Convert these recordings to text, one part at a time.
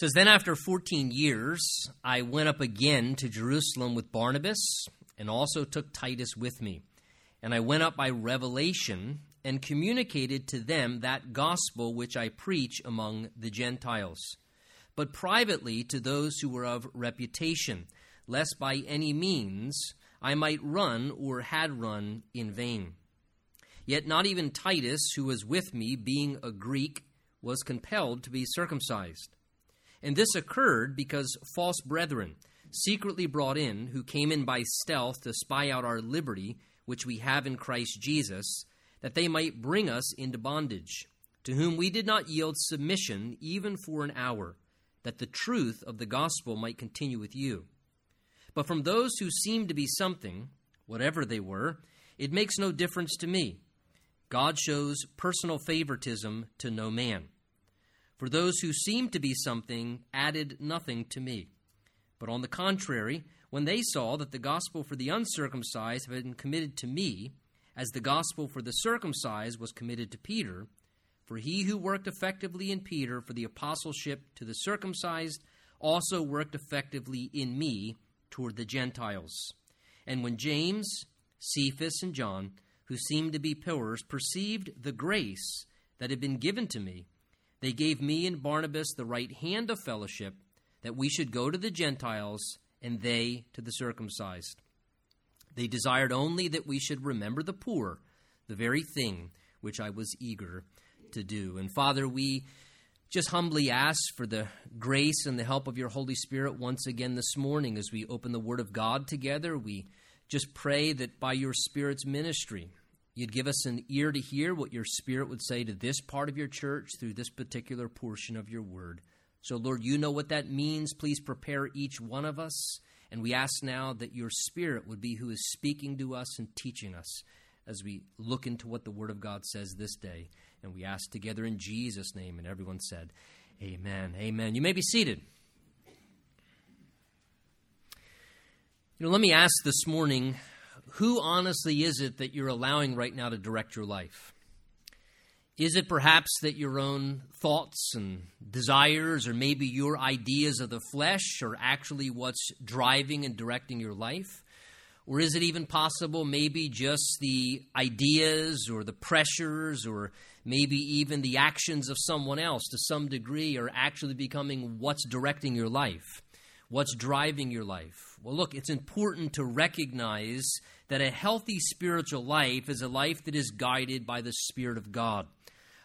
says then after 14 years I went up again to Jerusalem with Barnabas and also took Titus with me. And I went up by revelation and communicated to them that gospel which I preach among the Gentiles, but privately to those who were of reputation, lest by any means I might run or had run in vain. Yet not even Titus, who was with me, being a Greek, was compelled to be circumcised. And this occurred because false brethren, secretly brought in, who came in by stealth to spy out our liberty, which we have in Christ Jesus, that they might bring us into bondage, to whom we did not yield submission even for an hour, that the truth of the gospel might continue with you. But from those who seemed to be something, whatever they were, it makes no difference to me. God shows personal favoritism to no man. For those who seemed to be something added nothing to me. But on the contrary, when they saw that the gospel for the uncircumcised had been committed to me, as the gospel for the circumcised was committed to Peter, for he who worked effectively in Peter for the apostleship to the circumcised also worked effectively in me toward the Gentiles. And when James, Cephas, and John, who seemed to be pillars, perceived the grace that had been given to me, they gave me and Barnabas the right hand of fellowship that we should go to the Gentiles and they to the circumcised. They desired only that we should remember the poor, the very thing which I was eager to do. And Father, we just humbly ask for the grace and the help of your Holy Spirit once again this morning as we open the Word of God together. We just pray that by your Spirit's ministry, you'd give us an ear to hear what your Spirit would say to this part of your church through this particular portion of your Word. So, Lord, you know what that means. Please prepare each one of us. And we ask now that your Spirit would be who is speaking to us and teaching us as we look into what the Word of God says this day. And we ask together in Jesus' name. And everyone said, Amen. Amen. You may be seated. You know, let me ask this morning who honestly is it that you're allowing right now to direct your life? Is it perhaps that your own thoughts and desires, or maybe your ideas of the flesh, are actually what's driving and directing your life? Or is it even possible maybe just the ideas or the pressures or maybe even the actions of someone else to some degree are actually becoming what's directing your life? What's driving your life? Well, look, it's important to recognize that a healthy spiritual life is a life that is guided by the Spirit of God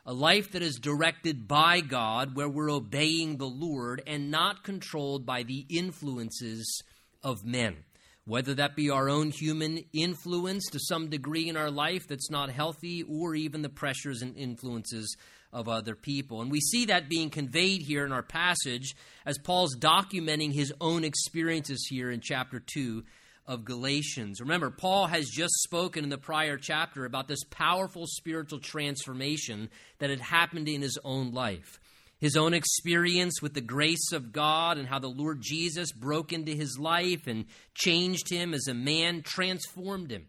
a life that is directed by God, where we're obeying the Lord and not controlled by the influences of men. Whether that be our own human influence to some degree in our life that's not healthy, or even the pressures and influences of other people. And we see that being conveyed here in our passage as Paul's documenting his own experiences here in chapter 2 of Galatians. Remember, Paul has just spoken in the prior chapter about this powerful spiritual transformation that had happened in his own life. His own experience with the grace of God and how the Lord Jesus broke into his life and changed him as a man, transformed him.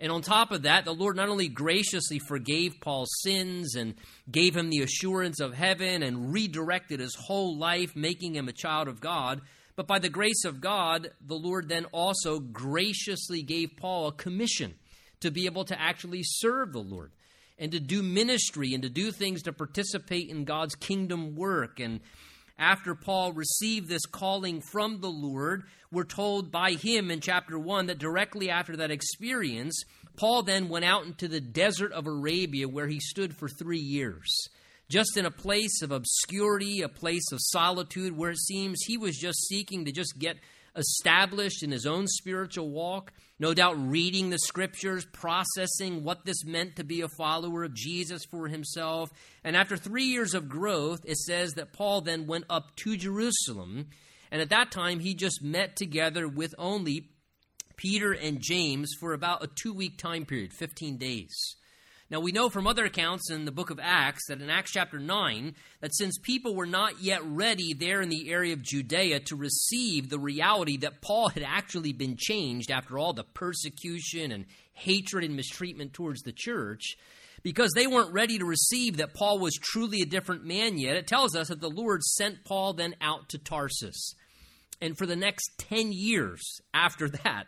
And on top of that, the Lord not only graciously forgave Paul's sins and gave him the assurance of heaven and redirected his whole life, making him a child of God, but by the grace of God, the Lord then also graciously gave Paul a commission to be able to actually serve the Lord and to do ministry and to do things to participate in God's kingdom work. And after Paul received this calling from the Lord, we're told by him in chapter 1 that directly after that experience, Paul then went out into the desert of Arabia where he stood for three years just in a place of obscurity, a place of solitude, where it seems he was just seeking to just get established in his own spiritual walk, no doubt reading the scriptures, processing what this meant to be a follower of Jesus for himself. And after three years of growth, it says that Paul then went up to Jerusalem. And at that time, he just met together with only Peter and James for about a two week time period, 15 days. Now, we know from other accounts in the book of Acts that in Acts chapter 9, that since people were not yet ready there in the area of Judea to receive the reality that Paul had actually been changed after all the persecution and hatred and mistreatment towards the church, because they weren't ready to receive that Paul was truly a different man yet, it tells us that the Lord sent Paul then out to Tarsus. And for the next 10 years after that,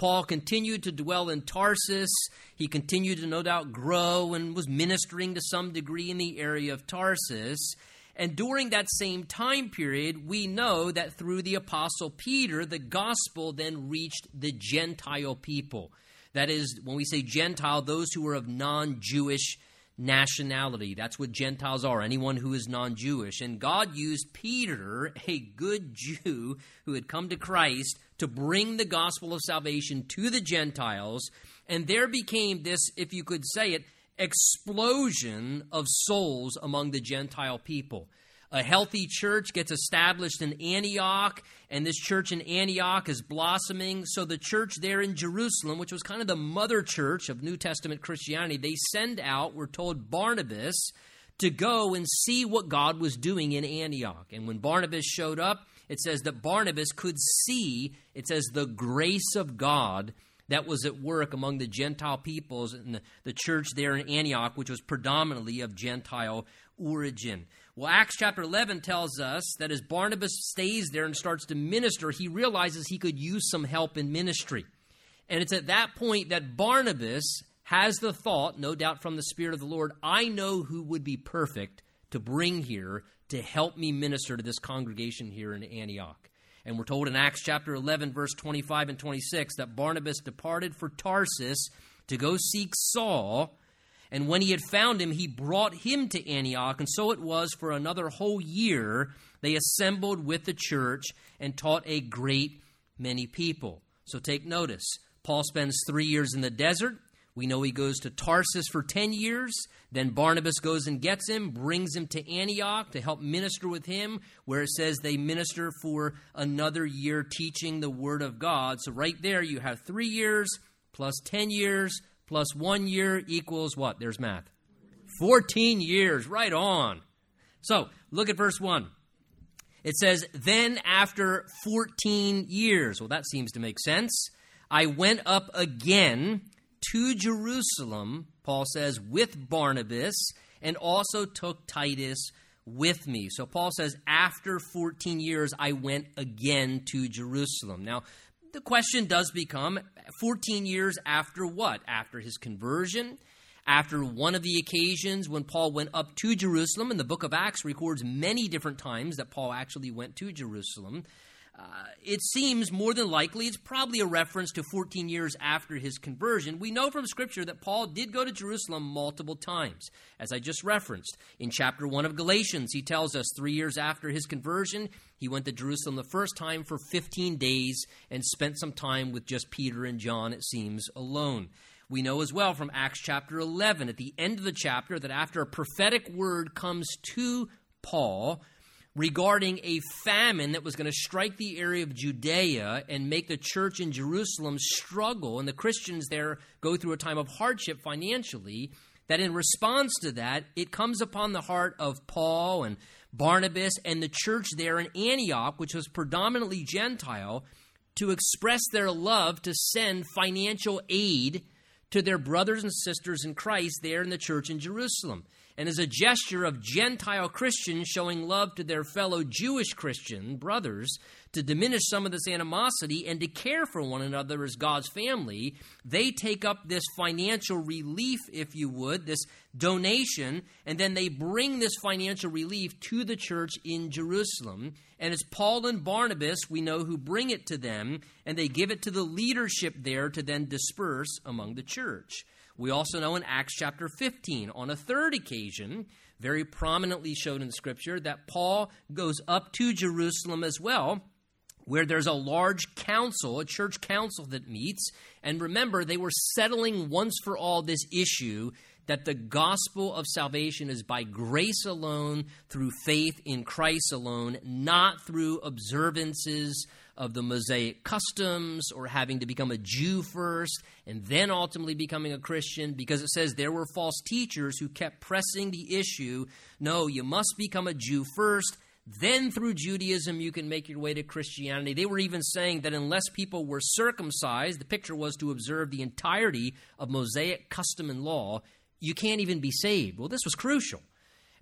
Paul continued to dwell in Tarsus. He continued to no doubt grow and was ministering to some degree in the area of Tarsus. And during that same time period, we know that through the Apostle Peter, the gospel then reached the Gentile people. That is, when we say Gentile, those who are of non Jewish nationality. That's what Gentiles are, anyone who is non Jewish. And God used Peter, a good Jew who had come to Christ, to bring the gospel of salvation to the Gentiles. And there became this, if you could say it, explosion of souls among the Gentile people a healthy church gets established in Antioch, and this church in Antioch is blossoming. So, the church there in Jerusalem, which was kind of the mother church of New Testament Christianity, they send out, we're told, Barnabas to go and see what God was doing in Antioch. And when Barnabas showed up, it says that Barnabas could see, it says, the grace of God that was at work among the Gentile peoples and the, the church there in Antioch, which was predominantly of Gentile origin. Well, Acts chapter 11 tells us that as Barnabas stays there and starts to minister, he realizes he could use some help in ministry. And it's at that point that Barnabas has the thought, no doubt from the Spirit of the Lord, I know who would be perfect to bring here to help me minister to this congregation here in Antioch. And we're told in Acts chapter 11, verse 25 and 26, that Barnabas departed for Tarsus to go seek Saul and when he had found him, he brought him to Antioch. And so it was for another whole year they assembled with the church and taught a great many people. So take notice. Paul spends three years in the desert. We know he goes to Tarsus for 10 years. Then Barnabas goes and gets him, brings him to Antioch to help minister with him, where it says they minister for another year teaching the Word of God. So right there you have three years plus 10 years plus one year equals what? There's math. 14 years, right on. So look at verse 1. It says, Then after 14 years, well, that seems to make sense. I went up again to Jerusalem, Paul says, with Barnabas, and also took Titus with me. So Paul says, after 14 years, I went again to Jerusalem. Now, the question does become 14 years after what? After his conversion, after one of the occasions when Paul went up to Jerusalem, and the book of Acts records many different times that Paul actually went to Jerusalem. Uh, it seems more than likely it's probably a reference to 14 years after his conversion. We know from Scripture that Paul did go to Jerusalem multiple times, as I just referenced. In chapter 1 of Galatians, he tells us three years after his conversion, he went to Jerusalem the first time for 15 days and spent some time with just Peter and John, it seems, alone. We know as well from Acts chapter 11, at the end of the chapter, that after a prophetic word comes to Paul, regarding a famine that was going to strike the area of Judea and make the church in Jerusalem struggle, and the Christians there go through a time of hardship financially, that in response to that, it comes upon the heart of Paul and Barnabas and the church there in Antioch, which was predominantly Gentile, to express their love to send financial aid to their brothers and sisters in Christ there in the church in Jerusalem and as a gesture of Gentile Christians showing love to their fellow Jewish Christian brothers, to diminish some of this animosity and to care for one another as God's family, they take up this financial relief, if you would, this donation, and then they bring this financial relief to the church in Jerusalem. And it's Paul and Barnabas, we know, who bring it to them, and they give it to the leadership there to then disperse among the church. We also know in Acts chapter 15, on a third occasion, very prominently shown in Scripture, that Paul goes up to Jerusalem as well, where there's a large council, a church council that meets. And remember, they were settling once for all this issue that the gospel of salvation is by grace alone, through faith in Christ alone, not through observances of the Mosaic customs or having to become a Jew first and then ultimately becoming a Christian because it says there were false teachers who kept pressing the issue no, you must become a Jew first. Then, through Judaism, you can make your way to Christianity. They were even saying that unless people were circumcised, the picture was to observe the entirety of Mosaic custom and law, you can't even be saved. Well, this was crucial.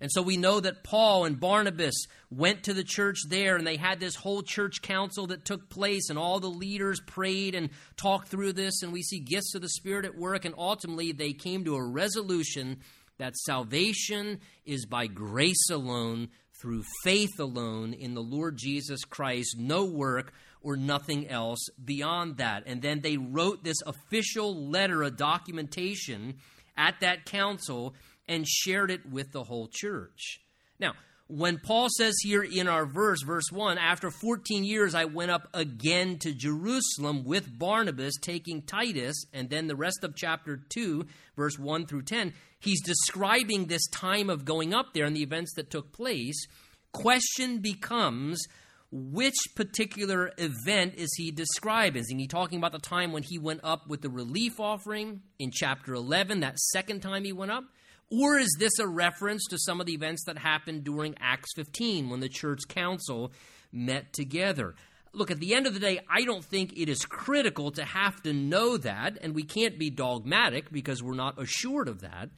And so we know that Paul and Barnabas went to the church there and they had this whole church council that took place and all the leaders prayed and talked through this and we see gifts of the Spirit at work and ultimately they came to a resolution that salvation is by grace alone, through faith alone in the Lord Jesus Christ, no work or nothing else beyond that. And then they wrote this official letter, a documentation at that council and shared it with the whole church. Now, when Paul says here in our verse, verse 1, after 14 years I went up again to Jerusalem with Barnabas, taking Titus, and then the rest of chapter 2, verse 1 through 10, he's describing this time of going up there and the events that took place. Question becomes, which particular event is he describing? Is he talking about the time when he went up with the relief offering in chapter 11, that second time he went up? Or is this a reference to some of the events that happened during Acts 15 when the church council met together? Look, at the end of the day, I don't think it is critical to have to know that, and we can't be dogmatic because we're not assured of that.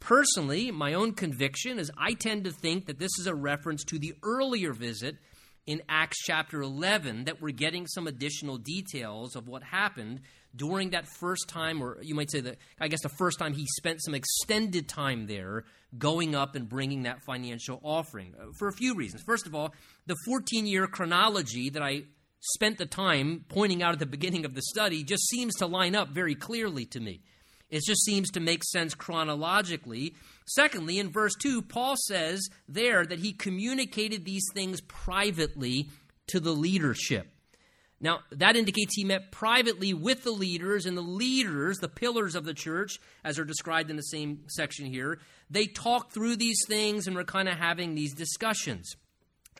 Personally, my own conviction is I tend to think that this is a reference to the earlier visit in Acts chapter 11 that we're getting some additional details of what happened during that first time, or you might say that, I guess the first time he spent some extended time there going up and bringing that financial offering uh, for a few reasons. First of all, the 14 year chronology that I spent the time pointing out at the beginning of the study just seems to line up very clearly to me. It just seems to make sense chronologically. Secondly, in verse 2, Paul says there that he communicated these things privately to the leadership. Now, that indicates he met privately with the leaders, and the leaders, the pillars of the church, as are described in the same section here, they talked through these things and were kind of having these discussions.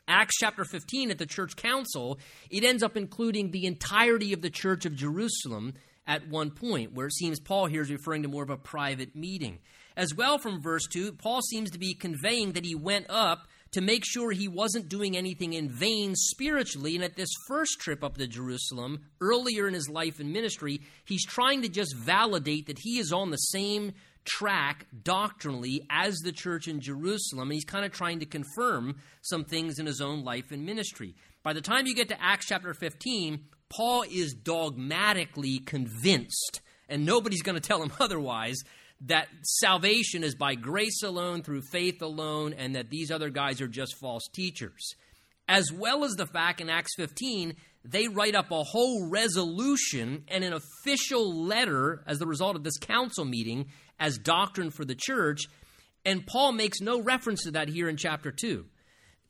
Acts chapter 15 at the church council, it ends up including the entirety of the church of Jerusalem at one point, where it seems Paul here is referring to more of a private meeting. As well, from verse 2, Paul seems to be conveying that he went up to make sure he wasn't doing anything in vain spiritually. And at this first trip up to Jerusalem, earlier in his life and ministry, he's trying to just validate that he is on the same track doctrinally as the church in Jerusalem. And he's kind of trying to confirm some things in his own life and ministry. By the time you get to Acts chapter 15, Paul is dogmatically convinced, and nobody's going to tell him otherwise, that salvation is by grace alone, through faith alone, and that these other guys are just false teachers. As well as the fact in Acts 15, they write up a whole resolution and an official letter as the result of this council meeting as doctrine for the church. And Paul makes no reference to that here in chapter 2.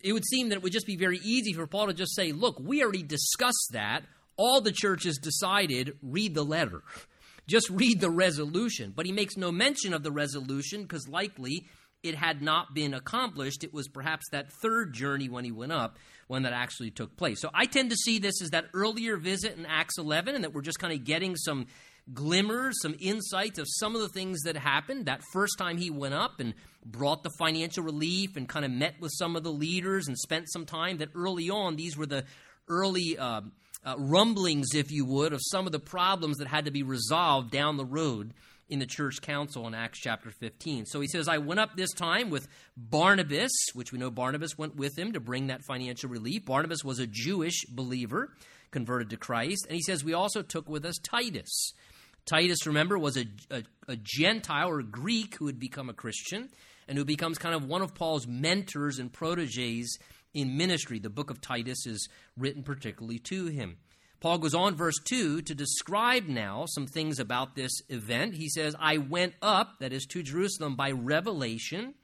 It would seem that it would just be very easy for Paul to just say, Look, we already discussed that. All the churches decided, read the letter. Just read the resolution. But he makes no mention of the resolution because likely it had not been accomplished. It was perhaps that third journey when he went up when that actually took place. So I tend to see this as that earlier visit in Acts 11 and that we're just kind of getting some glimmers, some insights of some of the things that happened that first time he went up and brought the financial relief and kind of met with some of the leaders and spent some time. That early on, these were the early uh, uh, rumblings, if you would, of some of the problems that had to be resolved down the road in the church council in Acts chapter 15. So he says, I went up this time with Barnabas, which we know Barnabas went with him to bring that financial relief. Barnabas was a Jewish believer converted to Christ. And he says, We also took with us Titus. Titus, remember, was a, a, a Gentile or a Greek who had become a Christian and who becomes kind of one of Paul's mentors and proteges in ministry. The book of Titus is written particularly to him. Paul goes on, verse 2, to describe now some things about this event. He says, I went up, that is to Jerusalem, by revelation,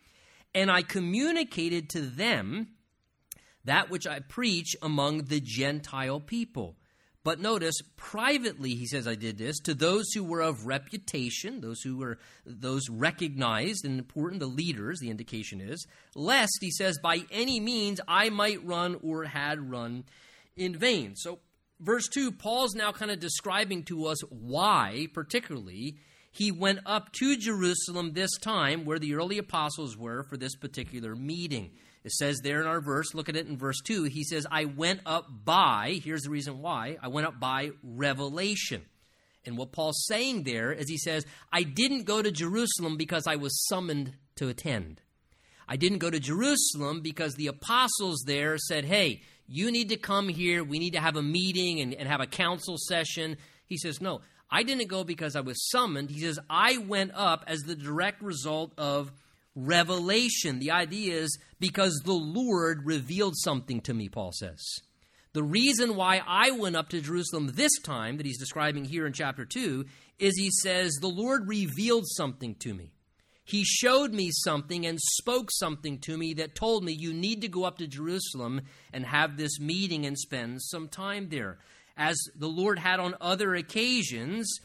and I communicated to them that which I preach among the Gentile people. But notice, privately, he says, I did this to those who were of reputation, those who were those recognized and important, the leaders, the indication is, lest, he says, by any means I might run or had run in vain. So, verse 2, Paul's now kind of describing to us why, particularly, he went up to Jerusalem this time where the early apostles were for this particular meeting. It says there in our verse, look at it in verse 2. He says, I went up by, here's the reason why, I went up by revelation. And what Paul's saying there is he says, I didn't go to Jerusalem because I was summoned to attend. I didn't go to Jerusalem because the apostles there said, hey, you need to come here. We need to have a meeting and, and have a council session. He says, no, I didn't go because I was summoned. He says, I went up as the direct result of revelation. The idea is because the Lord revealed something to me, Paul says. The reason why I went up to Jerusalem this time, that he's describing here in chapter 2, is he says, The Lord revealed something to me. He showed me something and spoke something to me that told me you need to go up to Jerusalem and have this meeting and spend some time there. As the Lord had on other occasions,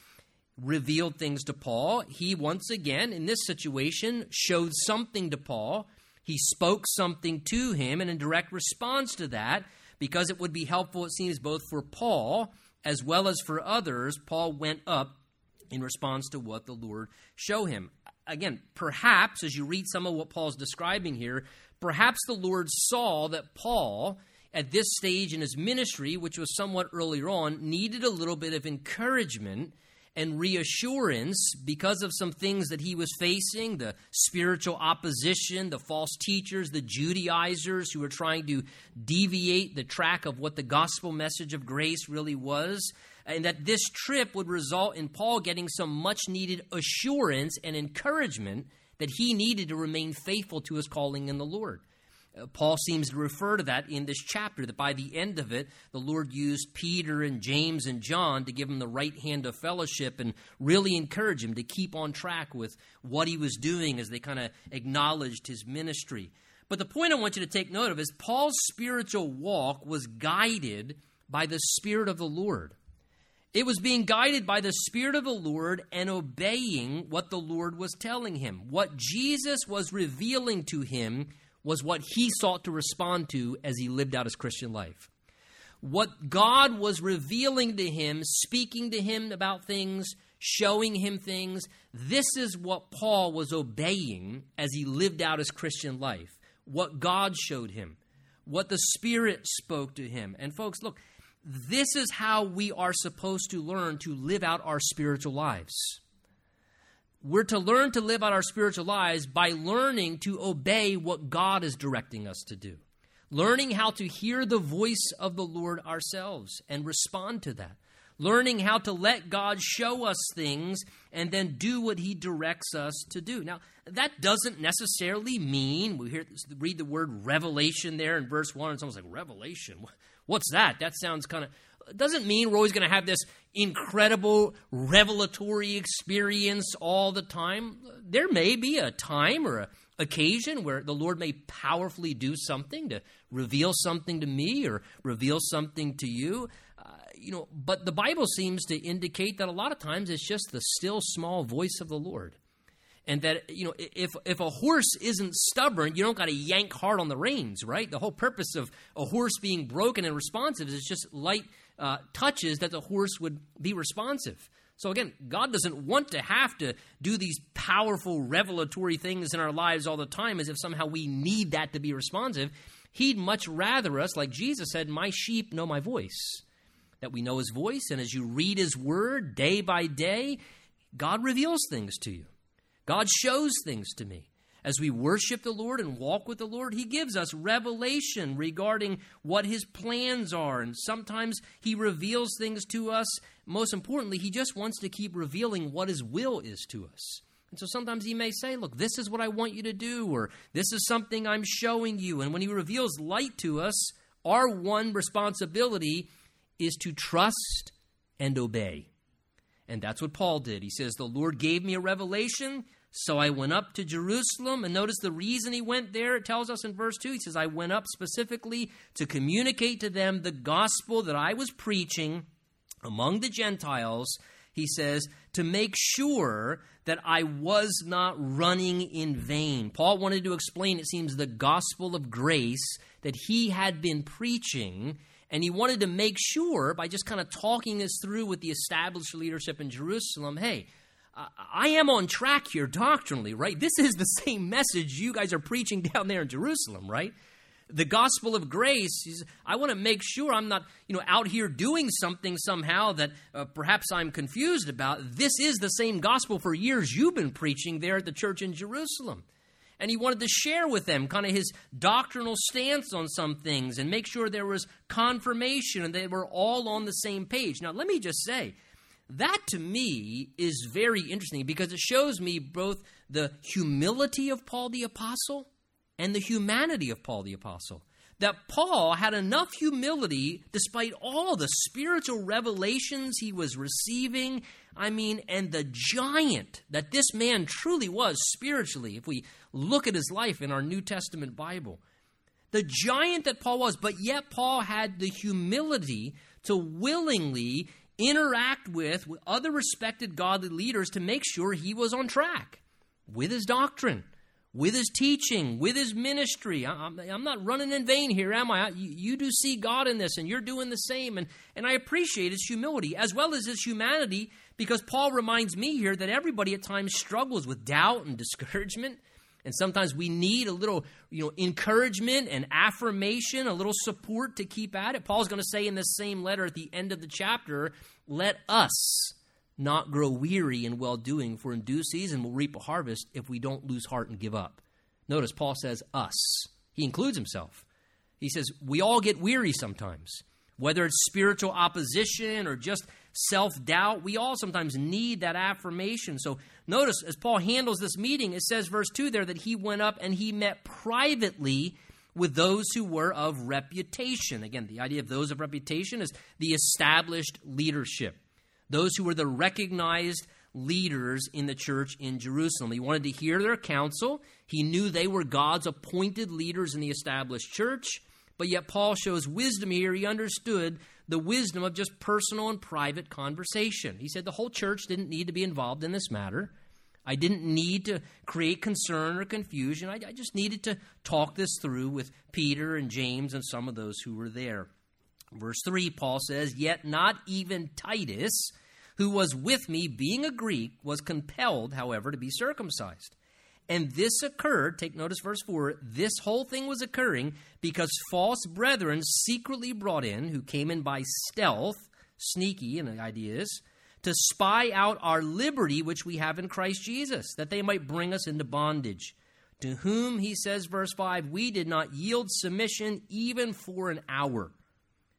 revealed things to Paul. He once again, in this situation, showed something to Paul. He spoke something to him, and in direct response to that, because it would be helpful, it seems, both for Paul as well as for others, Paul went up in response to what the Lord showed him. Again, perhaps as you read some of what Paul's describing here, perhaps the Lord saw that Paul, at this stage in his ministry, which was somewhat earlier on, needed a little bit of encouragement and reassurance because of some things that he was facing the spiritual opposition, the false teachers, the Judaizers who were trying to deviate the track of what the gospel message of grace really was. And that this trip would result in Paul getting some much needed assurance and encouragement that he needed to remain faithful to his calling in the Lord. Uh, Paul seems to refer to that in this chapter, that by the end of it, the Lord used Peter and James and John to give him the right hand of fellowship and really encourage him to keep on track with what he was doing as they kind of acknowledged his ministry. But the point I want you to take note of is Paul's spiritual walk was guided by the Spirit of the Lord. It was being guided by the Spirit of the Lord and obeying what the Lord was telling him. What Jesus was revealing to him was what he sought to respond to as he lived out his Christian life. What God was revealing to him, speaking to him about things, showing him things, this is what Paul was obeying as he lived out his Christian life. What God showed him, what the Spirit spoke to him. And folks, look, this is how we are supposed to learn to live out our spiritual lives. We're to learn to live out our spiritual lives by learning to obey what God is directing us to do. Learning how to hear the voice of the Lord ourselves and respond to that. Learning how to let God show us things and then do what He directs us to do. Now, that doesn't necessarily mean, we hear, read the word revelation there in verse 1, and someone's like, Revelation? What's that? That sounds kind of doesn't mean we're always going to have this incredible revelatory experience all the time. There may be a time or a occasion where the Lord may powerfully do something to reveal something to me or reveal something to you. Uh, you know, but the Bible seems to indicate that a lot of times it's just the still small voice of the Lord. And that, you know, if, if a horse isn't stubborn, you don't got to yank hard on the reins, right? The whole purpose of a horse being broken and responsive is just light uh, touches that the horse would be responsive. So again, God doesn't want to have to do these powerful revelatory things in our lives all the time as if somehow we need that to be responsive. He'd much rather us, like Jesus said, My sheep know my voice. That we know his voice, and as you read his word day by day, God reveals things to you. God shows things to me. As we worship the Lord and walk with the Lord, He gives us revelation regarding what His plans are. And sometimes He reveals things to us. Most importantly, He just wants to keep revealing what His will is to us. And so sometimes He may say, Look, this is what I want you to do, or this is something I'm showing you. And when He reveals light to us, our one responsibility is to trust and obey. And that's what Paul did. He says, The Lord gave me a revelation. So I went up to Jerusalem, and notice the reason he went there. It tells us in verse 2 he says, I went up specifically to communicate to them the gospel that I was preaching among the Gentiles. He says, to make sure that I was not running in vain. Paul wanted to explain, it seems, the gospel of grace that he had been preaching. And he wanted to make sure by just kind of talking this through with the established leadership in Jerusalem hey, I am on track here doctrinally, right? This is the same message you guys are preaching down there in Jerusalem, right? the gospel of grace. Says, I want to make sure I'm not, you know, out here doing something somehow that uh, perhaps I'm confused about. This is the same gospel for years you've been preaching there at the church in Jerusalem. And he wanted to share with them kind of his doctrinal stance on some things and make sure there was confirmation and they were all on the same page. Now, let me just say, that to me is very interesting because it shows me both the humility of Paul the Apostle and the humanity of Paul the Apostle. That Paul had enough humility despite all the spiritual revelations he was receiving. I mean, and the giant that this man truly was spiritually, if we look at his life in our New Testament Bible. The giant that Paul was, but yet Paul had the humility to willingly interact with, with other respected godly leaders to make sure he was on track with his doctrine with his teaching, with his ministry. I'm, I'm not running in vain here, am I? You, you, do see God in this, and you're doing the same. And, and I appreciate his humility as well as his humanity because Paul reminds me here that everybody at times struggles with doubt and discouragement. And sometimes we need a little, you know, encouragement and affirmation, a little support to keep at it. Paul's going to say in this same letter at the end of the chapter, let us not grow weary in well doing, for in due season we'll reap a harvest if we don't lose heart and give up. Notice Paul says us. He includes himself. He says we all get weary sometimes, whether it's spiritual opposition or just self doubt. We all sometimes need that affirmation. So notice as Paul handles this meeting, it says, verse 2 there, that he went up and he met privately with those who were of reputation. Again, the idea of those of reputation is the established leadership those who were the recognized leaders in the church in Jerusalem. He wanted to hear their counsel. He knew they were God's appointed leaders in the established church. But yet, Paul shows wisdom here. He understood the wisdom of just personal and private conversation. He said the whole church didn't need to be involved in this matter. I didn't need to create concern or confusion. I, I just needed to talk this through with Peter and James and some of those who were there. Verse 3, Paul says, Yet not even Titus, who was with me, being a Greek, was compelled, however, to be circumcised. And this occurred, take notice verse 4, this whole thing was occurring because false brethren secretly brought in, who came in by stealth, sneaky in the ideas, to spy out our liberty which we have in Christ Jesus, that they might bring us into bondage. To whom, he says, verse 5, we did not yield submission even for an hour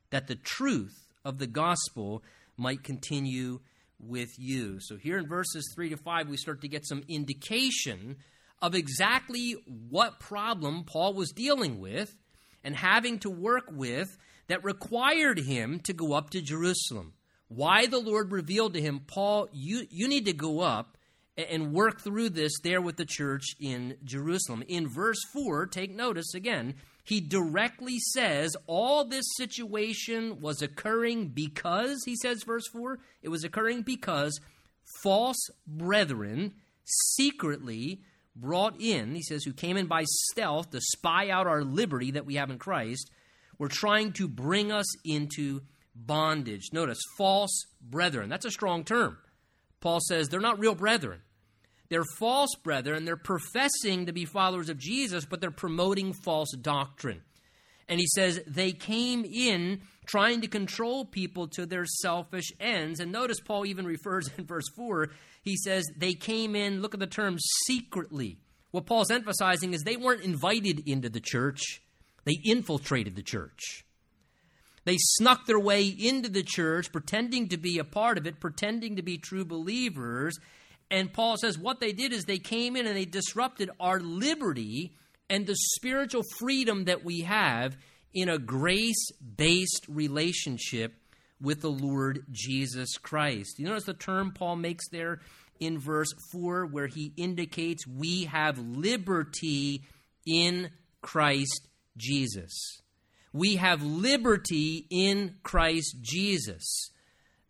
that the truth of the gospel might continue with you. So, here in verses 3 to 5, we start to get some indication of exactly what problem Paul was dealing with and having to work with that required him to go up to Jerusalem. Why the Lord revealed to him, Paul, you, you need to go up and work through this there with the church in Jerusalem. In verse 4, take notice again, he directly says all this situation was occurring because, he says, verse 4, it was occurring because false brethren secretly brought in, he says, who came in by stealth to spy out our liberty that we have in Christ, were trying to bring us into bondage. Notice, false brethren. That's a strong term. Paul says they're not real brethren. They're false brethren. They're professing to be followers of Jesus, but they're promoting false doctrine. And he says they came in trying to control people to their selfish ends. And notice Paul even refers in verse 4, he says they came in, look at the term, secretly. What Paul's emphasizing is they weren't invited into the church, they infiltrated the church. They snuck their way into the church, pretending to be a part of it, pretending to be true believers, and Paul says what they did is they came in and they disrupted our liberty and the spiritual freedom that we have in a grace based relationship with the Lord Jesus Christ. You notice the term Paul makes there in verse 4 where he indicates we have liberty in Christ Jesus. We have liberty in Christ Jesus.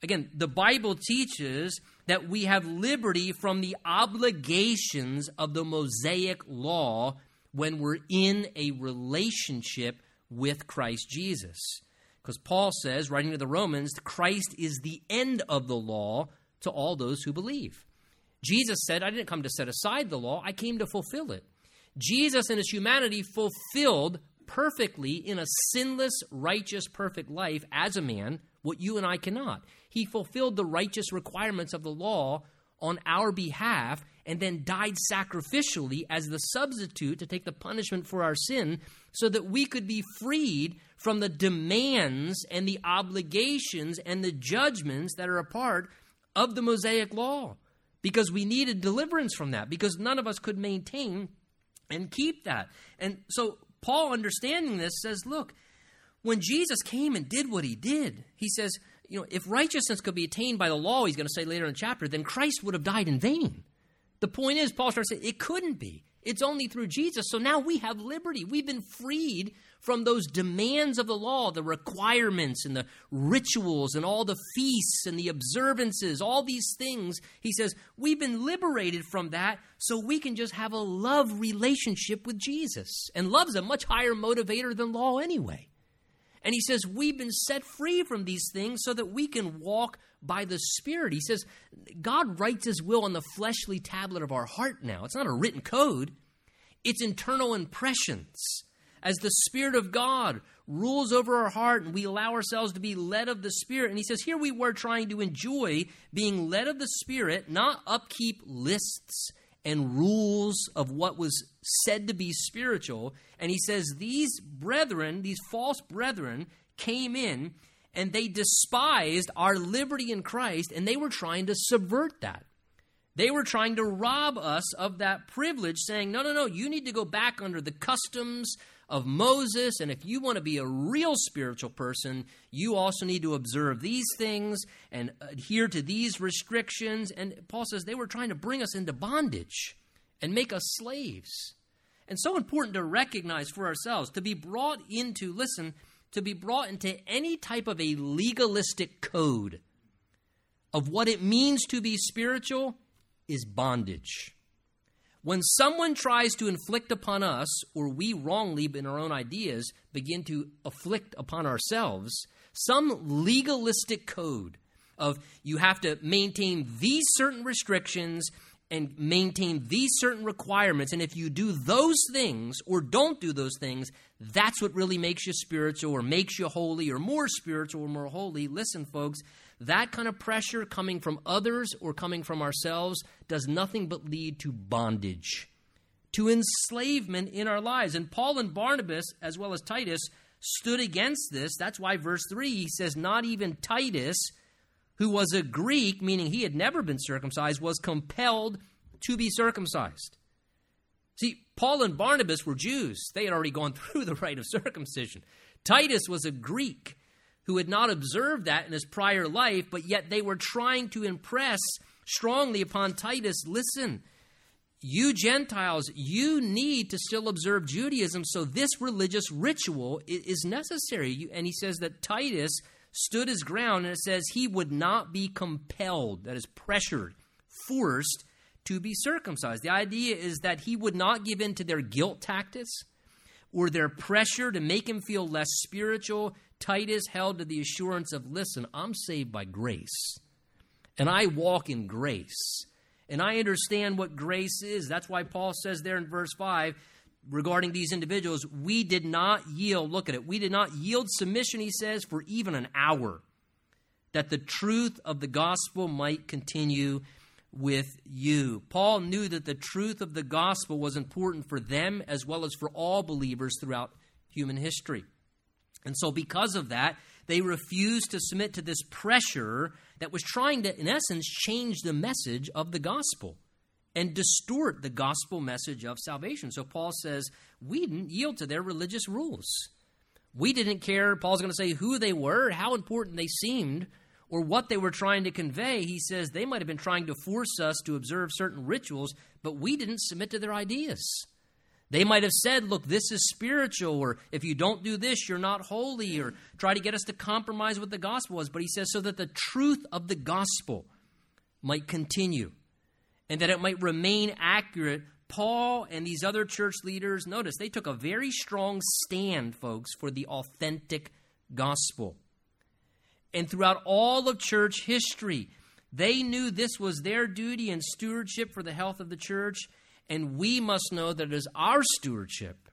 Again, the Bible teaches that we have liberty from the obligations of the Mosaic law when we're in a relationship with Christ Jesus. Because Paul says, writing to the Romans, Christ is the end of the law to all those who believe. Jesus said, I didn't come to set aside the law, I came to fulfill it. Jesus in his humanity fulfilled perfectly in a sinless, righteous, perfect life as a man what you and I cannot. He fulfilled the righteous requirements of the law on our behalf and then died sacrificially as the substitute to take the punishment for our sin so that we could be freed from the demands and the obligations and the judgments that are a part of the Mosaic law because we needed deliverance from that because none of us could maintain and keep that. And so Paul understanding this says, look, when Jesus came and did what he did, he says, you know, if righteousness could be attained by the law, he's going to say later in the chapter, then Christ would have died in vain. The point is, Paul starts saying it couldn't be. It's only through Jesus. So now we have liberty. We've been freed from those demands of the law, the requirements and the rituals and all the feasts and the observances, all these things. He says, we've been liberated from that so we can just have a love relationship with Jesus. And love's a much higher motivator than law anyway. And he says, We've been set free from these things so that we can walk by the Spirit. He says, God writes his will on the fleshly tablet of our heart now. It's not a written code, it's internal impressions. As the Spirit of God rules over our heart and we allow ourselves to be led of the Spirit. And he says, Here we were trying to enjoy being led of the Spirit, not upkeep lists and rules of what was said to be spiritual. And he says, These brethren, these false brethren, came in and they despised our liberty in Christ and they were trying to subvert that. They were trying to rob us of that privilege, saying, No, no, no, you need to go back under the customs of Moses. And if you want to be a real spiritual person, you also need to observe these things and adhere to these restrictions. And Paul says they were trying to bring us into bondage and make us slaves. And so important to recognize for ourselves, to be brought into, listen, to be brought into any type of a legalistic code of what it means to be spiritual is bondage. When someone tries to inflict upon us, or we wrongly in our own ideas begin to afflict upon ourselves, some legalistic code of you have to maintain these certain restrictions and maintain these certain requirements. And if you do those things or don't do those things, that's what really makes you spiritual or makes you holy or more spiritual or more holy. Listen, folks, that kind of pressure coming from others or coming from ourselves does nothing but lead to bondage, to enslavement in our lives. And Paul and Barnabas, as well as Titus, stood against this. That's why verse 3 he says, Not even Titus, who was a Greek, meaning he had never been circumcised, was compelled to be circumcised. See, Paul and Barnabas were Jews. They had already gone through the rite of circumcision. Titus was a Greek who had not observed that in his prior life, but yet they were trying to impress strongly upon Titus listen, you Gentiles, you need to still observe Judaism, so this religious ritual is necessary. And he says that Titus stood his ground, and it says he would not be compelled, that is, pressured, forced to be circumcised. The idea is that he would not give in to their guilt tactics or their pressure to make him feel less spiritual, Titus held to the assurance of listen, I'm saved by grace, and I walk in grace, and I understand what grace is. That's why Paul says there in verse 5 regarding these individuals, we did not yield, look at it, we did not yield submission, he says, for even an hour, that the truth of the gospel might continue with you. Paul knew that the truth of the gospel was important for them as well as for all believers throughout human history. And so, because of that, they refused to submit to this pressure that was trying to, in essence, change the message of the gospel and distort the gospel message of salvation. So, Paul says, we didn't yield to their religious rules. We didn't care, Paul's going to say, who they were, how important they seemed, or what they were trying to convey. He says they might have been trying to force us to observe certain rituals, but we didn't submit to their ideas. They might have said, look, this is spiritual, or if you don't do this, you're not holy, or try to get us to compromise what the gospel was. But he says, so that the truth of the gospel might continue and that it might remain accurate. Paul and these other church leaders, notice, they took a very strong stand, folks, for the authentic gospel. And throughout all of church history, they knew this was their duty and stewardship for the health of the church and we must know that it is our stewardship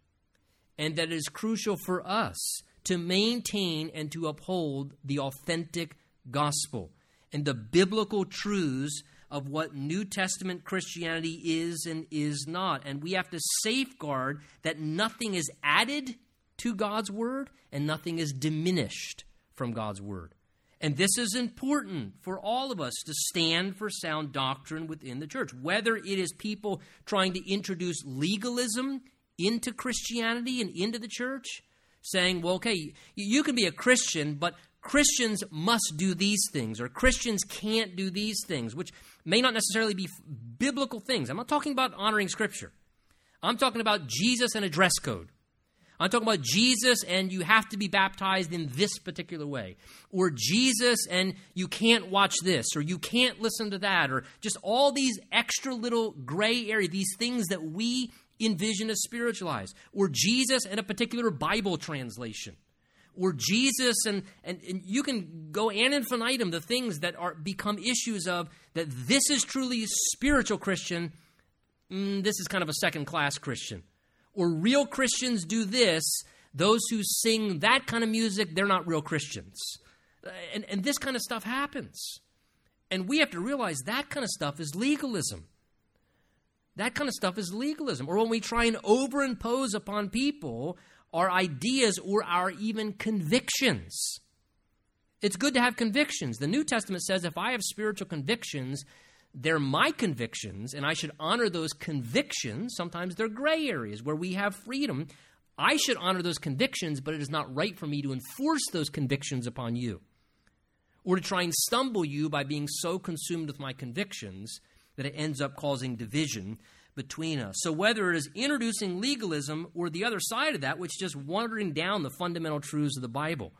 and that it is crucial for us to maintain and to uphold the authentic gospel and the biblical truths of what New Testament Christianity is and is not. And we have to safeguard that nothing is added to God's word and nothing is diminished from God's word. And this is important for all of us to stand for sound doctrine within the church, whether it is people trying to introduce legalism into Christianity and into the church, saying, well, okay, you can be a Christian, but Christians must do these things, or Christians can't do these things, which may not necessarily be biblical things. I'm not talking about honoring Scripture. I'm talking about Jesus and a dress code. I'm talking about Jesus and you have to be baptized in this particular way. Or Jesus and you can't watch this, or you can't listen to that, or just all these extra little gray area, these things that we envision as spiritualized. Or Jesus and a particular Bible translation or Jesus, and, and, and you can go an infinitum the things that are become issues of that this is truly spiritual Christian, mm, this is kind of a second class Christian. Or real Christians do this, those who sing that kind of music, they're not real Christians. Uh, and, and this kind of stuff happens. And we have to realize that kind of stuff is legalism. That kind of stuff is legalism. Or when we try and overimpose upon people our ideas or our even convictions. It's good to have convictions. The New Testament says if I have spiritual convictions, they're my convictions, and I should honor those convictions. Sometimes they're gray areas where we have freedom. I should honor those convictions, but it is not right for me to enforce those convictions upon you or to try and stumble you by being so consumed with my convictions that it ends up causing division between us. So, whether it is introducing legalism or the other side of that, which is just watering down the fundamental truths of the Bible,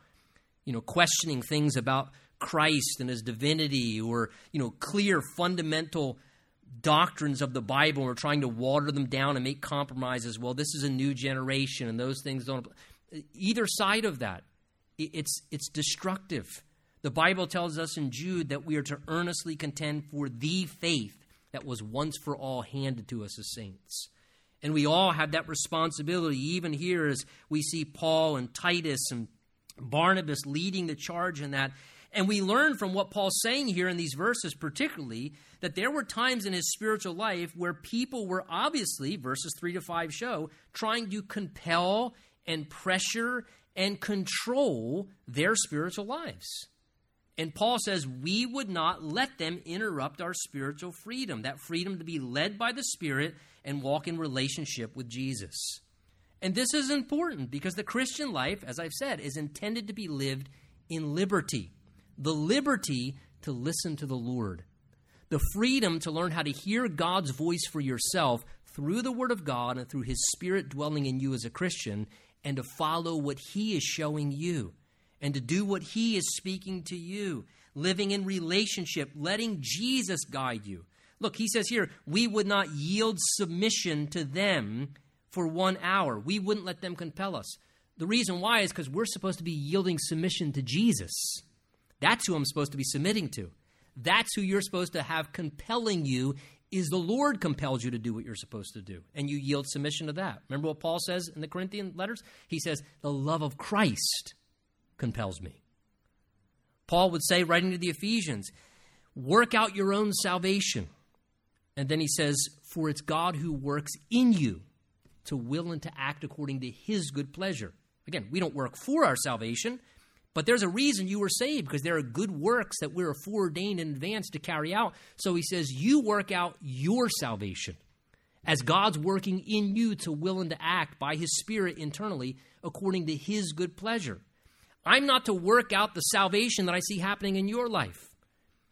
you know, questioning things about Christ and his divinity or, you know, clear fundamental doctrines of the Bible or trying to water them down and make compromises. Well, this is a new generation and those things don't. Either side of that, it's, it's destructive. The Bible tells us in Jude that we are to earnestly contend for the faith that was once for all handed to us as saints. And we all have that responsibility, even here as we see Paul and Titus and Barnabas leading the charge in that. And we learn from what Paul's saying here in these verses, particularly, that there were times in his spiritual life where people were obviously, verses 3 to 5 show, trying to compel and pressure and control their spiritual lives. And Paul says we would not let them interrupt our spiritual freedom, that freedom to be led by the Spirit and walk in relationship with Jesus. And this is important because the Christian life, as I've said, is intended to be lived in liberty the liberty to listen to the Lord, the freedom to learn how to hear God's voice for yourself through the Word of God and through His Spirit dwelling in you as a Christian, and to follow what He is showing you and to do what He is speaking to you, living in relationship, letting Jesus guide you. Look, he says here, we would not yield submission to them for one hour. We wouldn't let them compel us. The reason why is because we're supposed to be yielding submission to Jesus. That's who I'm supposed to be submitting to. That's who you're supposed to have compelling you is the Lord compels you to do what you're supposed to do, and you yield submission to that. Remember what Paul says in the Corinthian letters? He says, The love of Christ compels me. Paul would say, writing to the Ephesians, work out your own salvation. And then he says, For it's God who works in you to will and to act according to his good pleasure. Again, we don't work for our salvation, but there's a reason you were saved because there are good works that we're foreordained in advance to carry out. So he says, You work out your salvation as God's working in you to will and to act by his Spirit internally according to his good pleasure. I'm not to work out the salvation that I see happening in your life.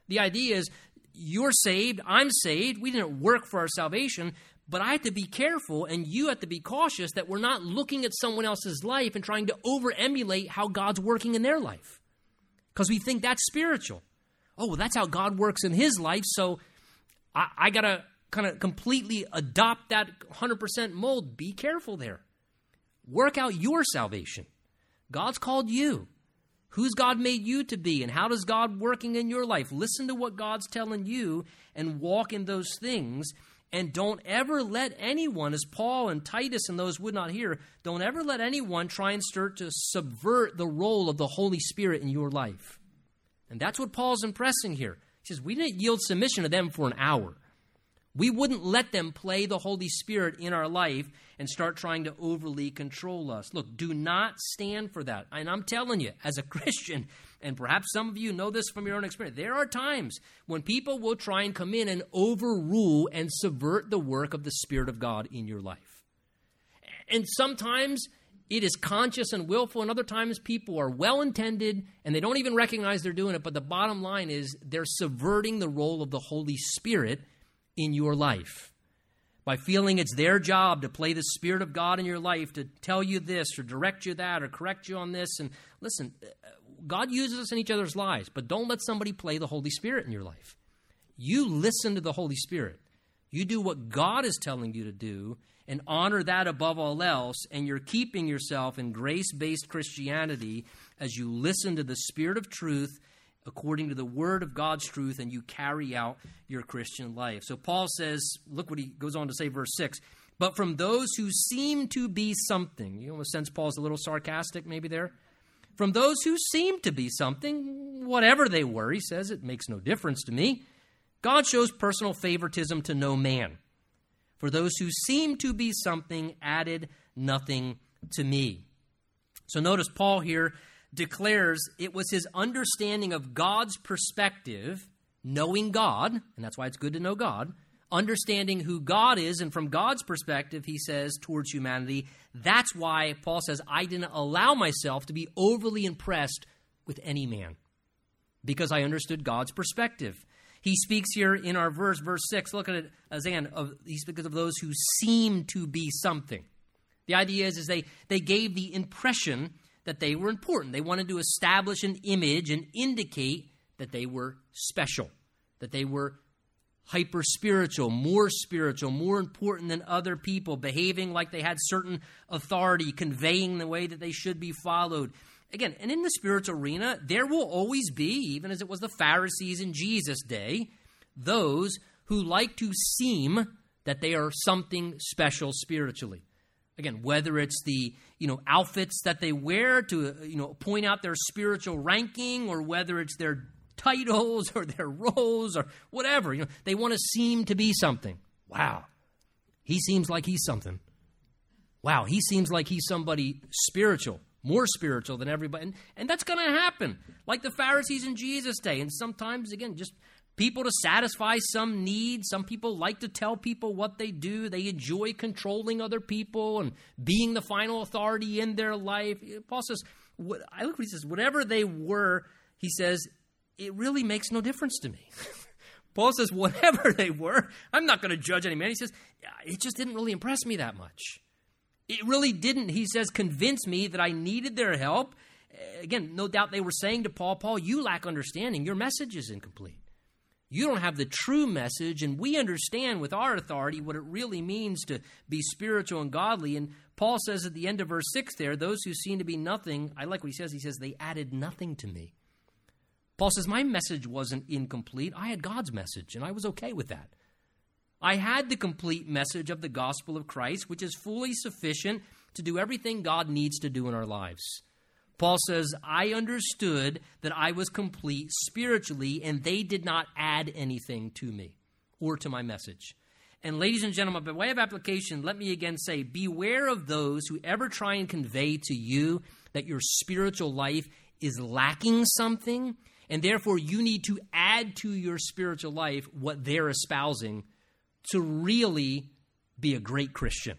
The idea is you're saved, I'm saved. We didn't work for our salvation, but I have to be careful and you have to be cautious that we're not looking at someone else's life and trying to over emulate how God's working in their life. Because we think that's spiritual. Oh, well, that's how God works in his life, so I, I got to kind of completely adopt that 100% mold. Be careful there. Work out your salvation. God's called you. Who's God made you to be, and how does God working in your life? Listen to what God's telling you and walk in those things. And don't ever let anyone, as Paul and Titus and those would not hear, don't ever let anyone try and start to subvert the role of the Holy Spirit in your life. And that's what Paul's impressing here. He says, We didn't yield submission to them for an hour. We wouldn't let them play the Holy Spirit in our life and start trying to overly control us. Look, do not stand for that. And I'm telling you, as a Christian, and perhaps some of you know this from your own experience, there are times when people will try and come in and overrule and subvert the work of the Spirit of God in your life. And sometimes it is conscious and willful, and other times people are well intended and they don't even recognize they're doing it. But the bottom line is they're subverting the role of the Holy Spirit in your life by feeling it's their job to play the Spirit of God in your life to tell you this or direct you that or correct you on this. And listen, uh, God uses us in each other's lives, but don't let somebody play the Holy Spirit in your life. You listen to the Holy Spirit. You do what God is telling you to do and honor that above all else, and you're keeping yourself in grace based Christianity as you listen to the Spirit of truth according to the word of God's truth and you carry out your Christian life. So Paul says, look what he goes on to say, verse 6 but from those who seem to be something. You almost sense Paul's a little sarcastic maybe there. From those who seem to be something, whatever they were, he says, it makes no difference to me. God shows personal favoritism to no man. For those who seem to be something added nothing to me. So notice Paul here declares it was his understanding of God's perspective, knowing God, and that's why it's good to know God, understanding who God is, and from God's perspective, he says, towards humanity, that's why Paul says, I didn't allow myself to be overly impressed with any man, because I understood God's perspective. He speaks here in our verse, verse 6, look at it again, of, he speaks of those who seem to be something. The idea is, is they, they gave the impression that they were important. They wanted to establish an image and indicate that they were special, that they were hyper spiritual, more spiritual, more important than other people, behaving like they had certain authority, conveying the way that they should be followed. Again, and in the spiritual arena, there will always be, even as it was the Pharisees in Jesus' day, those who like to seem that they are something special spiritually. Again, whether it's the you know outfits that they wear to you know point out their spiritual ranking, or whether it's their titles or their roles or whatever, you know, they want to seem to be something. Wow, he seems like he's something. Wow, he seems like he's somebody spiritual, more spiritual than everybody, and, and that's going to happen, like the Pharisees in Jesus' day. And sometimes, again, just people to satisfy some need. Some people like to tell people what they do. They enjoy controlling other people and being the final authority in their life. Paul says, I look what he says, whatever they were, he says, it really makes no difference to me. Paul says, whatever they were, I'm not going to judge any man. He says, it just didn't really impress me that much. It really didn't, he says, convince me that I needed their help. Again, no doubt they were saying to Paul, Paul, you lack understanding. Your message is incomplete. You don't have the true message, and we understand with our authority what it really means to be spiritual and godly. And Paul says at the end of verse 6 there, those who seem to be nothing, I like what he says, he says, they added nothing to me. Paul says, My message wasn't incomplete. I had God's message, and I was okay with that. I had the complete message of the gospel of Christ, which is fully sufficient to do everything God needs to do in our lives. Paul says, I understood that I was complete spiritually, and they did not add anything to me or to my message. And, ladies and gentlemen, by way of application, let me again say beware of those who ever try and convey to you that your spiritual life is lacking something, and therefore you need to add to your spiritual life what they're espousing to really be a great Christian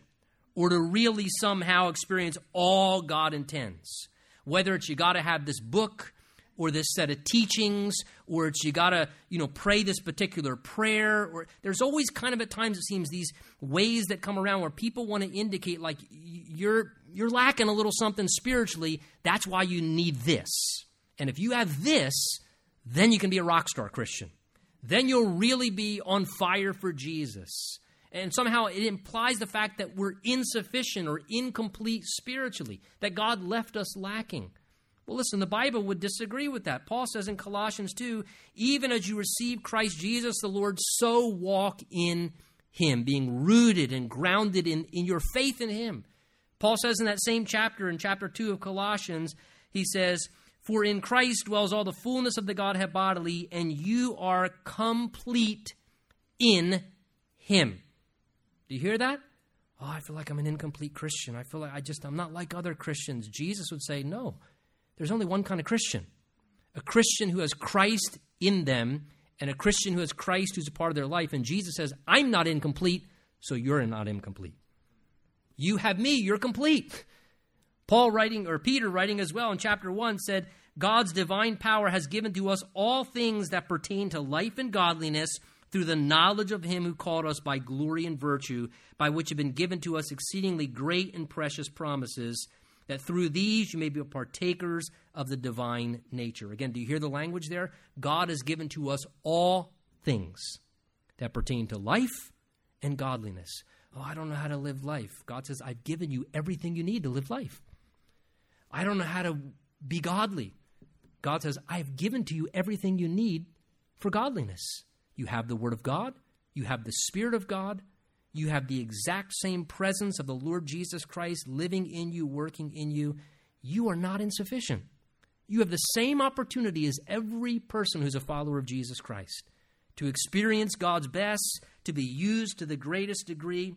or to really somehow experience all God intends whether it's you got to have this book or this set of teachings or it's you got to you know pray this particular prayer or there's always kind of at times it seems these ways that come around where people want to indicate like you're you're lacking a little something spiritually that's why you need this. And if you have this then you can be a rock star christian. Then you'll really be on fire for jesus and somehow it implies the fact that we're insufficient or incomplete spiritually, that God left us lacking. Well, listen, the Bible would disagree with that. Paul says in Colossians 2 even as you receive Christ Jesus the Lord, so walk in Him, being rooted and grounded in, in your faith in Him. Paul says in that same chapter, in chapter 2 of Colossians, he says, For in Christ dwells all the fullness of the Godhead bodily, and you are complete in Him. Do you hear that? Oh, I feel like I'm an incomplete Christian. I feel like I just, I'm not like other Christians. Jesus would say, No, there's only one kind of Christian a Christian who has Christ in them, and a Christian who has Christ who's a part of their life. And Jesus says, I'm not incomplete, so you're not incomplete. You have me, you're complete. Paul writing, or Peter writing as well in chapter 1 said, God's divine power has given to us all things that pertain to life and godliness through the knowledge of him who called us by glory and virtue, by which have been given to us exceedingly great and precious promises, that through these you may be partakers of the divine nature. Again, do you hear the language there? God has given to us all things that pertain to life and godliness. Oh, I don't know how to live life. God says, I've given you everything you need to live life. I don't know how to be godly. God says, I've given to you everything you need for godliness. You have the Word of God, you have the Spirit of God, you have the exact same presence of the Lord Jesus Christ living in you, working in you. You are not insufficient. You have the same opportunity as every person who's a follower of Jesus Christ to experience God's best, to be used to the greatest degree.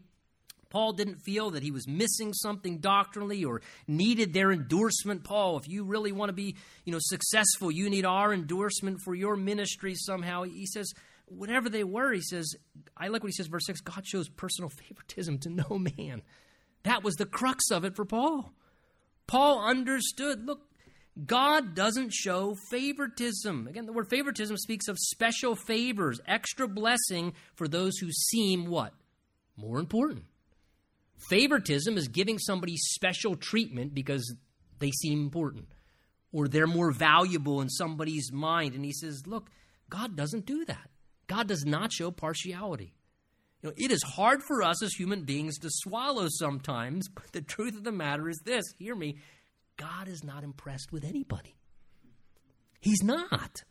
Paul didn't feel that he was missing something doctrinally or needed their endorsement. Paul, if you really want to be, you know, successful, you need our endorsement for your ministry somehow. He says, whatever they were, he says, I like what he says, verse 6 God shows personal favoritism to no man. That was the crux of it for Paul. Paul understood look, God doesn't show favoritism. Again, the word favoritism speaks of special favors, extra blessing for those who seem what? More important. Favoritism is giving somebody special treatment because they seem important or they're more valuable in somebody's mind. And he says, look, God doesn't do that. God does not show partiality. You know, it is hard for us as human beings to swallow sometimes, but the truth of the matter is this hear me God is not impressed with anybody. He's not.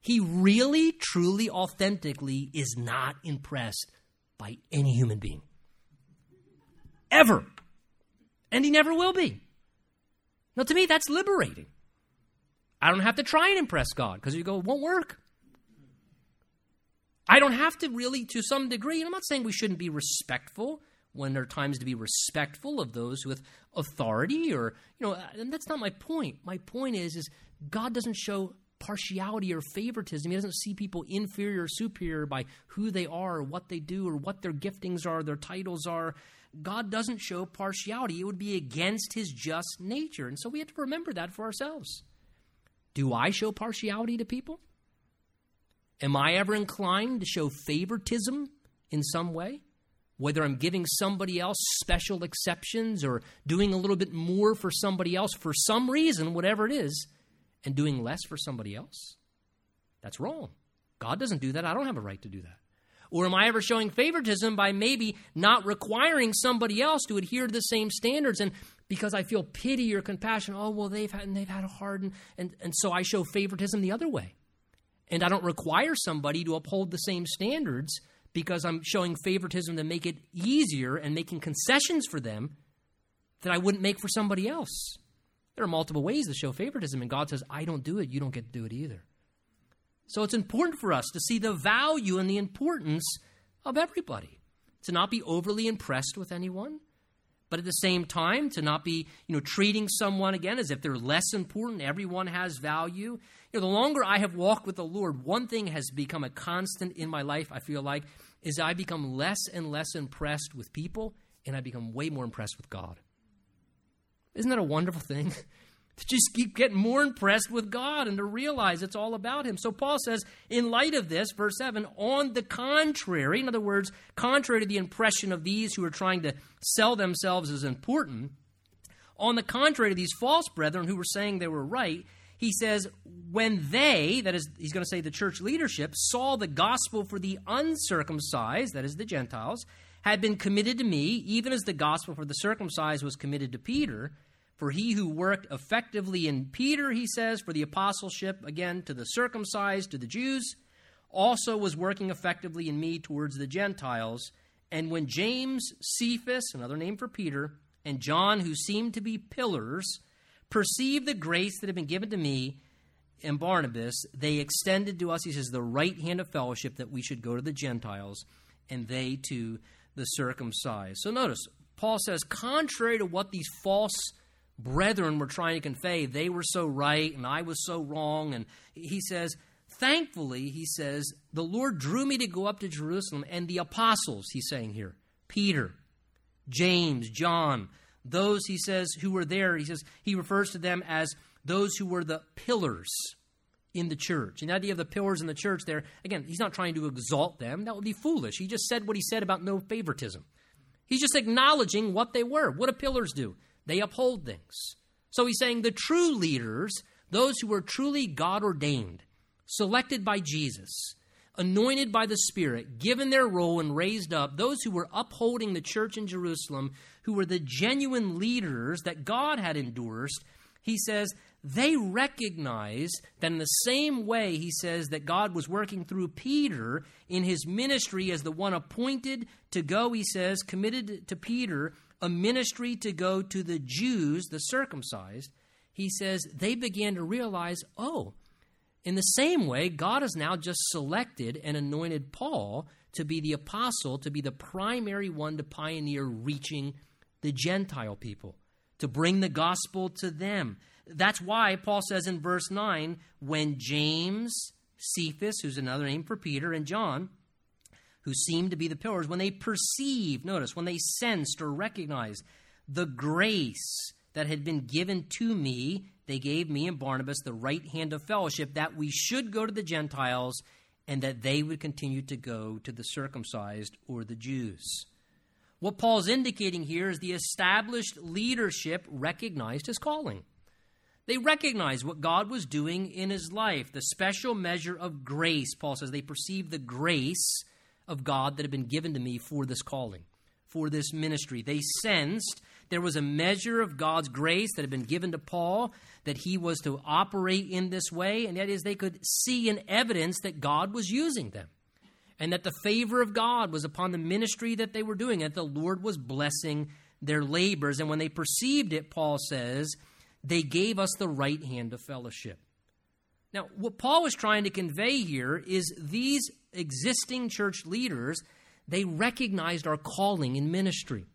He really, truly, authentically is not impressed by any human being. Ever. And he never will be. Now, to me, that's liberating. I don't have to try and impress God because you go, it won't work. I don't have to really, to some degree, and I'm not saying we shouldn't be respectful when there are times to be respectful of those with authority or, you know, and that's not my point. My point is, is God doesn't show partiality or favoritism. He doesn't see people inferior or superior by who they are or what they do or what their giftings are, their titles are. God doesn't show partiality. It would be against his just nature. And so we have to remember that for ourselves. Do I show partiality to people? Am I ever inclined to show favoritism in some way? Whether I'm giving somebody else special exceptions or doing a little bit more for somebody else for some reason, whatever it is, and doing less for somebody else? That's wrong. God doesn't do that. I don't have a right to do that. Or am I ever showing favoritism by maybe not requiring somebody else to adhere to the same standards and because I feel pity or compassion, oh well they've had they've had a hard and, and, and so I show favoritism the other way and I don't require somebody to uphold the same standards because I'm showing favoritism to make it easier and making concessions for them that I wouldn't make for somebody else. There are multiple ways to show favoritism, and God says, I don't do it, you don't get to do it either. So it's important for us to see the value and the importance of everybody, to not be overly impressed with anyone, but at the same time to not be you know treating someone again as if they're less important everyone has value. You know the longer i have walked with the lord one thing has become a constant in my life i feel like is i become less and less impressed with people and i become way more impressed with god. Isn't that a wonderful thing to just keep getting more impressed with God and to realize it's all about Him. So Paul says, in light of this, verse 7, on the contrary, in other words, contrary to the impression of these who are trying to sell themselves as important, on the contrary to these false brethren who were saying they were right, he says, when they, that is, he's going to say the church leadership, saw the gospel for the uncircumcised, that is the Gentiles, had been committed to me, even as the gospel for the circumcised was committed to Peter, for he who worked effectively in Peter, he says, for the apostleship, again, to the circumcised, to the Jews, also was working effectively in me towards the Gentiles. And when James, Cephas, another name for Peter, and John, who seemed to be pillars, perceived the grace that had been given to me and Barnabas, they extended to us, he says, the right hand of fellowship that we should go to the Gentiles and they to the circumcised. So notice, Paul says, contrary to what these false brethren were trying to convey, they were so right and I was so wrong. And he says, thankfully, he says, the Lord drew me to go up to Jerusalem, and the apostles, he's saying here, Peter, James, John, those, he says, who were there, he says, he refers to them as those who were the pillars in the church. And the idea of the pillars in the church there, again, he's not trying to exalt them. That would be foolish. He just said what he said about no favoritism. He's just acknowledging what they were. What do pillars do? They uphold things. So he's saying the true leaders, those who were truly God ordained, selected by Jesus, anointed by the Spirit, given their role and raised up, those who were upholding the church in Jerusalem, who were the genuine leaders that God had endorsed, he says they recognized that in the same way he says that God was working through Peter in his ministry as the one appointed to go, he says, committed to Peter a ministry to go to the Jews, the circumcised, he says they began to realize, oh, in the same way, God has now just selected and anointed Paul to be the apostle, to be the primary one to pioneer reaching the Gentile people, to bring the gospel to them. That's why Paul says in verse 9, when James, Cephas, who's another name for Peter, and John, who seemed to be the pillars, when they perceived, notice, when they sensed or recognized the grace that had been given to me, they gave me and Barnabas the right hand of fellowship that we should go to the Gentiles and that they would continue to go to the circumcised or the Jews. What Paul's indicating here is the established leadership recognized his calling. They recognized what God was doing in his life, the special measure of grace. Paul says they perceived the grace of God that had been given to me for this calling, for this ministry. They sensed there was a measure of God's grace that had been given to Paul, that he was to operate in this way, and that is, they could see an evidence that God was using them, and that the favor of God was upon the ministry that they were doing, that the Lord was blessing their labors. And when they perceived it, Paul says, they gave us the right hand of fellowship. Now, what Paul was trying to convey here is these existing church leaders, they recognized our calling in ministry.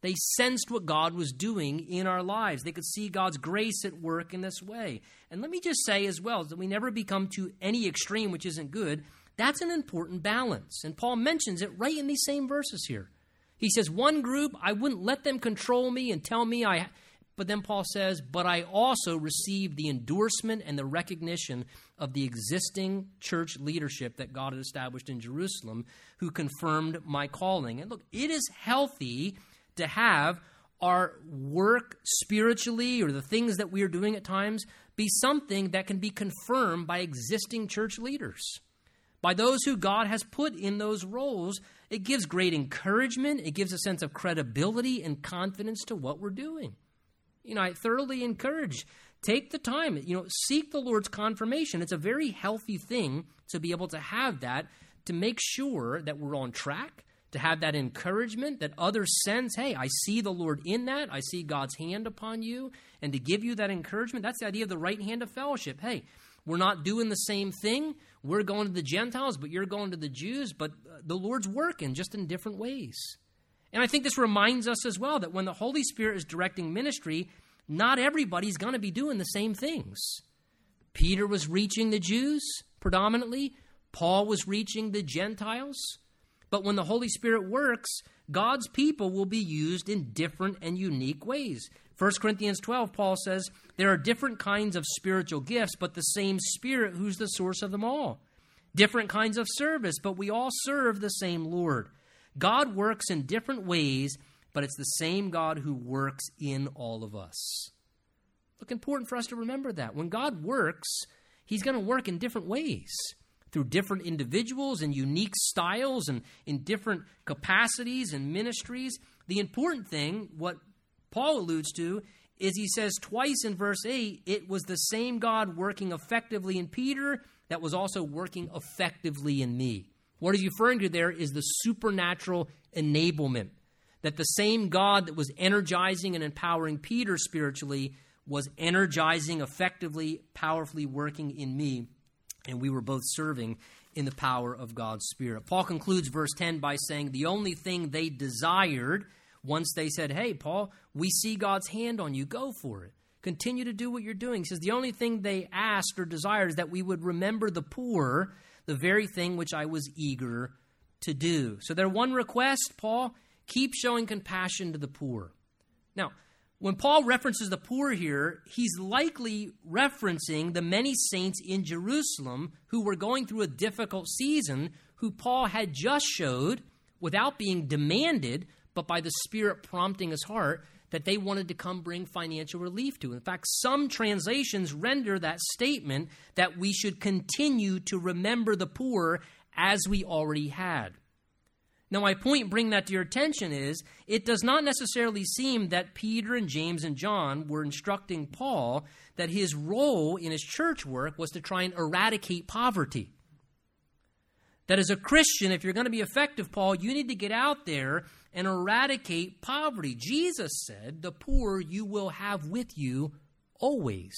They sensed what God was doing in our lives. They could see God's grace at work in this way. And let me just say as well that we never become to any extreme which isn't good. That's an important balance. And Paul mentions it right in these same verses here. He says, One group, I wouldn't let them control me and tell me I but then Paul says, But I also received the endorsement and the recognition of the existing church leadership that God had established in Jerusalem, who confirmed my calling. And look, it is healthy to have our work spiritually or the things that we are doing at times be something that can be confirmed by existing church leaders, by those who God has put in those roles. It gives great encouragement, it gives a sense of credibility and confidence to what we're doing you know, I thoroughly encourage take the time, you know, seek the Lord's confirmation. It's a very healthy thing to be able to have that to make sure that we're on track, to have that encouragement that others sense, hey, I see the Lord in that. I see God's hand upon you. And to give you that encouragement, that's the idea of the right hand of fellowship. Hey, we're not doing the same thing. We're going to the Gentiles, but you're going to the Jews, but the Lord's working just in different ways. And I think this reminds us as well that when the Holy Spirit is directing ministry, not everybody's going to be doing the same things. Peter was reaching the Jews predominantly, Paul was reaching the Gentiles. But when the Holy Spirit works, God's people will be used in different and unique ways. 1 Corinthians 12, Paul says, There are different kinds of spiritual gifts, but the same Spirit who's the source of them all. Different kinds of service, but we all serve the same Lord. God works in different ways, but it's the same God who works in all of us. Look, important for us to remember that. When God works, He's going to work in different ways through different individuals and unique styles and in different capacities and ministries. The important thing, what Paul alludes to, is he says twice in verse 8, it was the same God working effectively in Peter that was also working effectively in me. What he's referring to there is the supernatural enablement. That the same God that was energizing and empowering Peter spiritually was energizing, effectively, powerfully working in me. And we were both serving in the power of God's Spirit. Paul concludes verse 10 by saying, The only thing they desired once they said, Hey, Paul, we see God's hand on you, go for it. Continue to do what you're doing. He says, The only thing they asked or desired is that we would remember the poor, the very thing which I was eager to do. So, their one request, Paul, keep showing compassion to the poor. Now, when Paul references the poor here, he's likely referencing the many saints in Jerusalem who were going through a difficult season, who Paul had just showed, without being demanded, but by the Spirit prompting his heart, that they wanted to come bring financial relief to. In fact, some translations render that statement that we should continue to remember the poor as we already had. Now, my point in bringing that to your attention is it does not necessarily seem that Peter and James and John were instructing Paul that his role in his church work was to try and eradicate poverty. That as a Christian, if you're going to be effective, Paul, you need to get out there and eradicate poverty. Jesus said, The poor you will have with you always.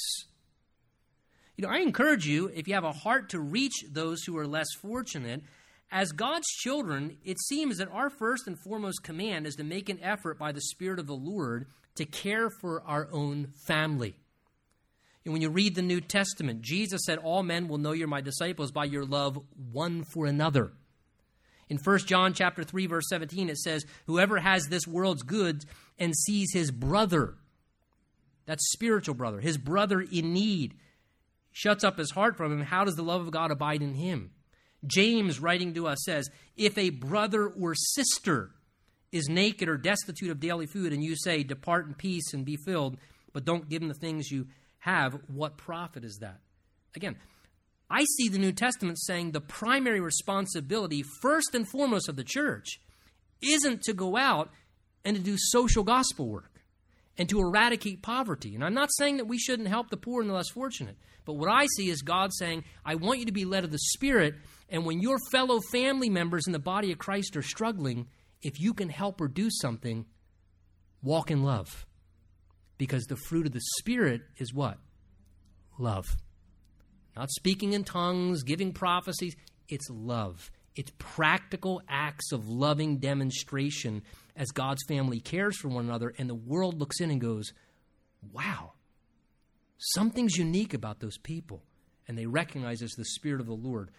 You know, I encourage you, if you have a heart to reach those who are less fortunate, as God's children, it seems that our first and foremost command is to make an effort by the Spirit of the Lord to care for our own family. And when you read the New Testament, Jesus said, All men will know you're my disciples by your love one for another. In 1 John chapter 3, verse 17, it says, Whoever has this world's goods and sees his brother, that's spiritual brother, his brother in need, shuts up his heart from him, how does the love of God abide in him? James, writing to us, says, If a brother or sister is naked or destitute of daily food, and you say, Depart in peace and be filled, but don't give them the things you have, what profit is that? Again, I see the New Testament saying the primary responsibility, first and foremost, of the church isn't to go out and to do social gospel work and to eradicate poverty. And I'm not saying that we shouldn't help the poor and the less fortunate, but what I see is God saying, I want you to be led of the Spirit and when your fellow family members in the body of Christ are struggling, if you can help or do something, walk in love. Because the fruit of the Spirit is what? Love. Not speaking in tongues, giving prophecies. It's love. It's practical acts of loving demonstration as God's family cares for one another, and the world looks in and goes, wow, something's unique about those people. And they recognize as the Spirit of the Lord